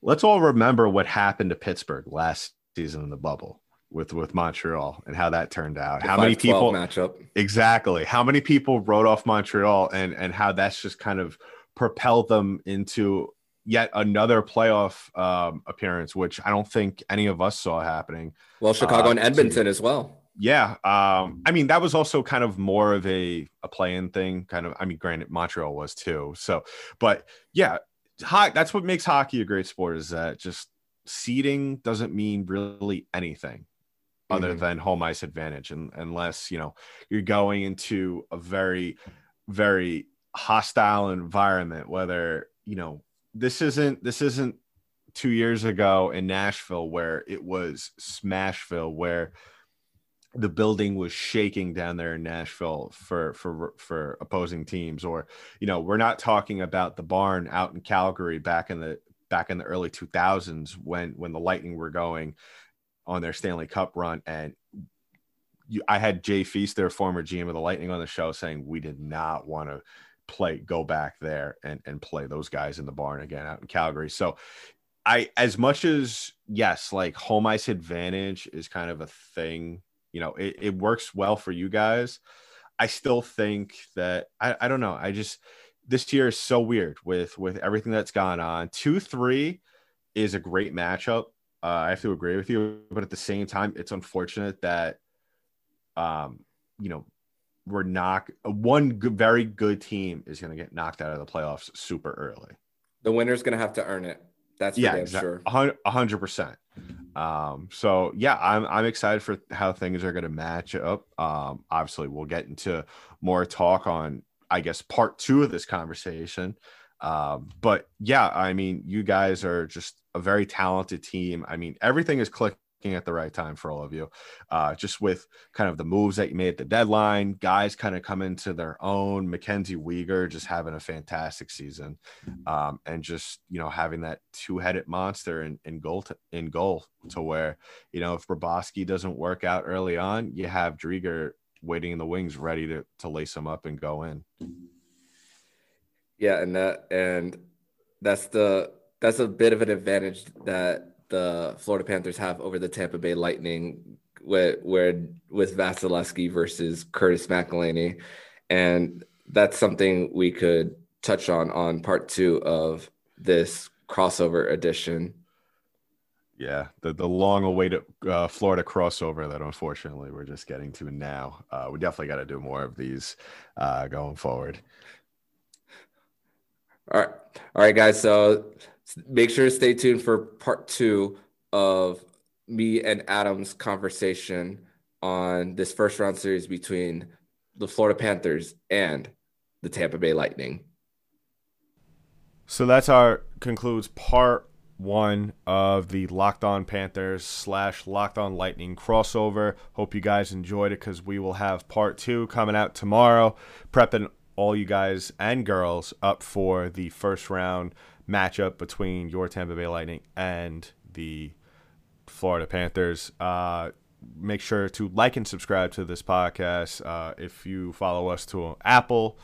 Let's all remember what happened to Pittsburgh last season in the bubble with with Montreal and how that turned out. The how many people matchup exactly? How many people wrote off Montreal and and how that's just kind of propel them into yet another playoff um, appearance, which I don't think any of us saw happening. Well, Chicago Uh, and Edmonton as well. Yeah, um, I mean that was also kind of more of a a play-in thing. Kind of, I mean, granted, Montreal was too. So, but yeah, ho- that's what makes hockey a great sport. Is that just seeding doesn't mean really anything other Mhm. than home ice advantage, and unless you know you're going into a very, very hostile environment. Whether you know this isn't this isn't two years ago in Nashville where it was Smashville where the building was shaking down there in Nashville for for for opposing teams or you know we're not talking about the barn out in Calgary back in the back in the early 2000s when when the Lightning were going on their Stanley Cup run and you, I had Jay Feast their former GM of the Lightning on the show saying we did not want to play go back there and and play those guys in the barn again out in Calgary. So I as much as yes like home ice advantage is kind of a thing you know it, it works well for you guys. I still think that I, I don't know i just this year is so weird with with everything that's gone on. two three is a great matchup. Uh, i have to agree with you but at the same time it's unfortunate that um you know we're not one good, very good team is going to get knocked out of the playoffs super early. The winner's gonna have to earn it. That's for yeah exactly sure. a hundred percent. Um so yeah i'm i'm excited for how things are going to match up. Um obviously we'll get into more talk on i guess part two of this conversation. Um but yeah i mean you guys are just a very talented team. I mean everything is clicking at the right time for all of you uh just with kind of the moves that you made at the deadline guys kind of come into their own mackenzie Weegar just having a fantastic season um, and just you know having that two-headed monster in, in goal to, in goal to where you know if Bobrovsky doesn't work out early on, you have Driedger waiting in the wings, ready to to lace him up and go in. Yeah, and that and that's the that's a bit of an advantage that the Florida Panthers have over the Tampa Bay Lightning with where with Vasilevskiy versus Curtis McElhinney. And that's something we could touch on on part two of this crossover edition. Yeah, the the long-awaited uh, Florida crossover that unfortunately we're just getting to now. Uh, we definitely got to do more of these uh, going forward. All right. All right, guys. So make sure to stay tuned for part two of me and Adam's conversation on this first round series between the Florida Panthers and the Tampa Bay Lightning. So that's our concludes part one of the Locked On Panthers slash Locked On Lightning crossover. Hope you guys enjoyed it because we will have part two coming out tomorrow, prepping all you guys and girls up for the first round matchup between your Tampa Bay Lightning and the Florida Panthers. Uh, make sure to like and subscribe to this podcast. Uh, if you follow us to Apple,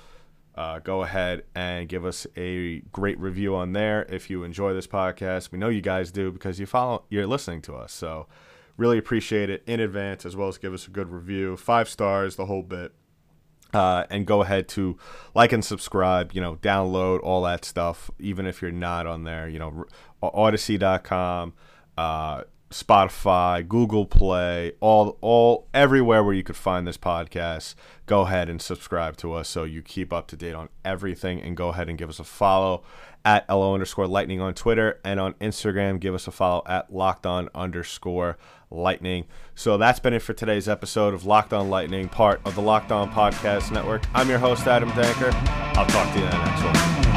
uh, go ahead and give us a great review on there. If you enjoy this podcast, we know you guys do because you follow, you're listening to us. So really appreciate it in advance, as well as give us a good review, five stars, the whole bit. Uh, and go ahead to like and subscribe, you know, download all that stuff, even if you're not on there, you know, odyssey.com, uh, Spotify, Google Play, all all everywhere where you could find this podcast. Go ahead and subscribe to us so you keep up to date on everything and go ahead and give us a follow at LO underscore lightning on Twitter and on Instagram. Give us a follow at locked on underscore lightning. So that's been it for today's episode of Locked On Lightning, part of the Locked On Podcast Network. I'm your host, Adam Danker. I'll talk to you in the next one.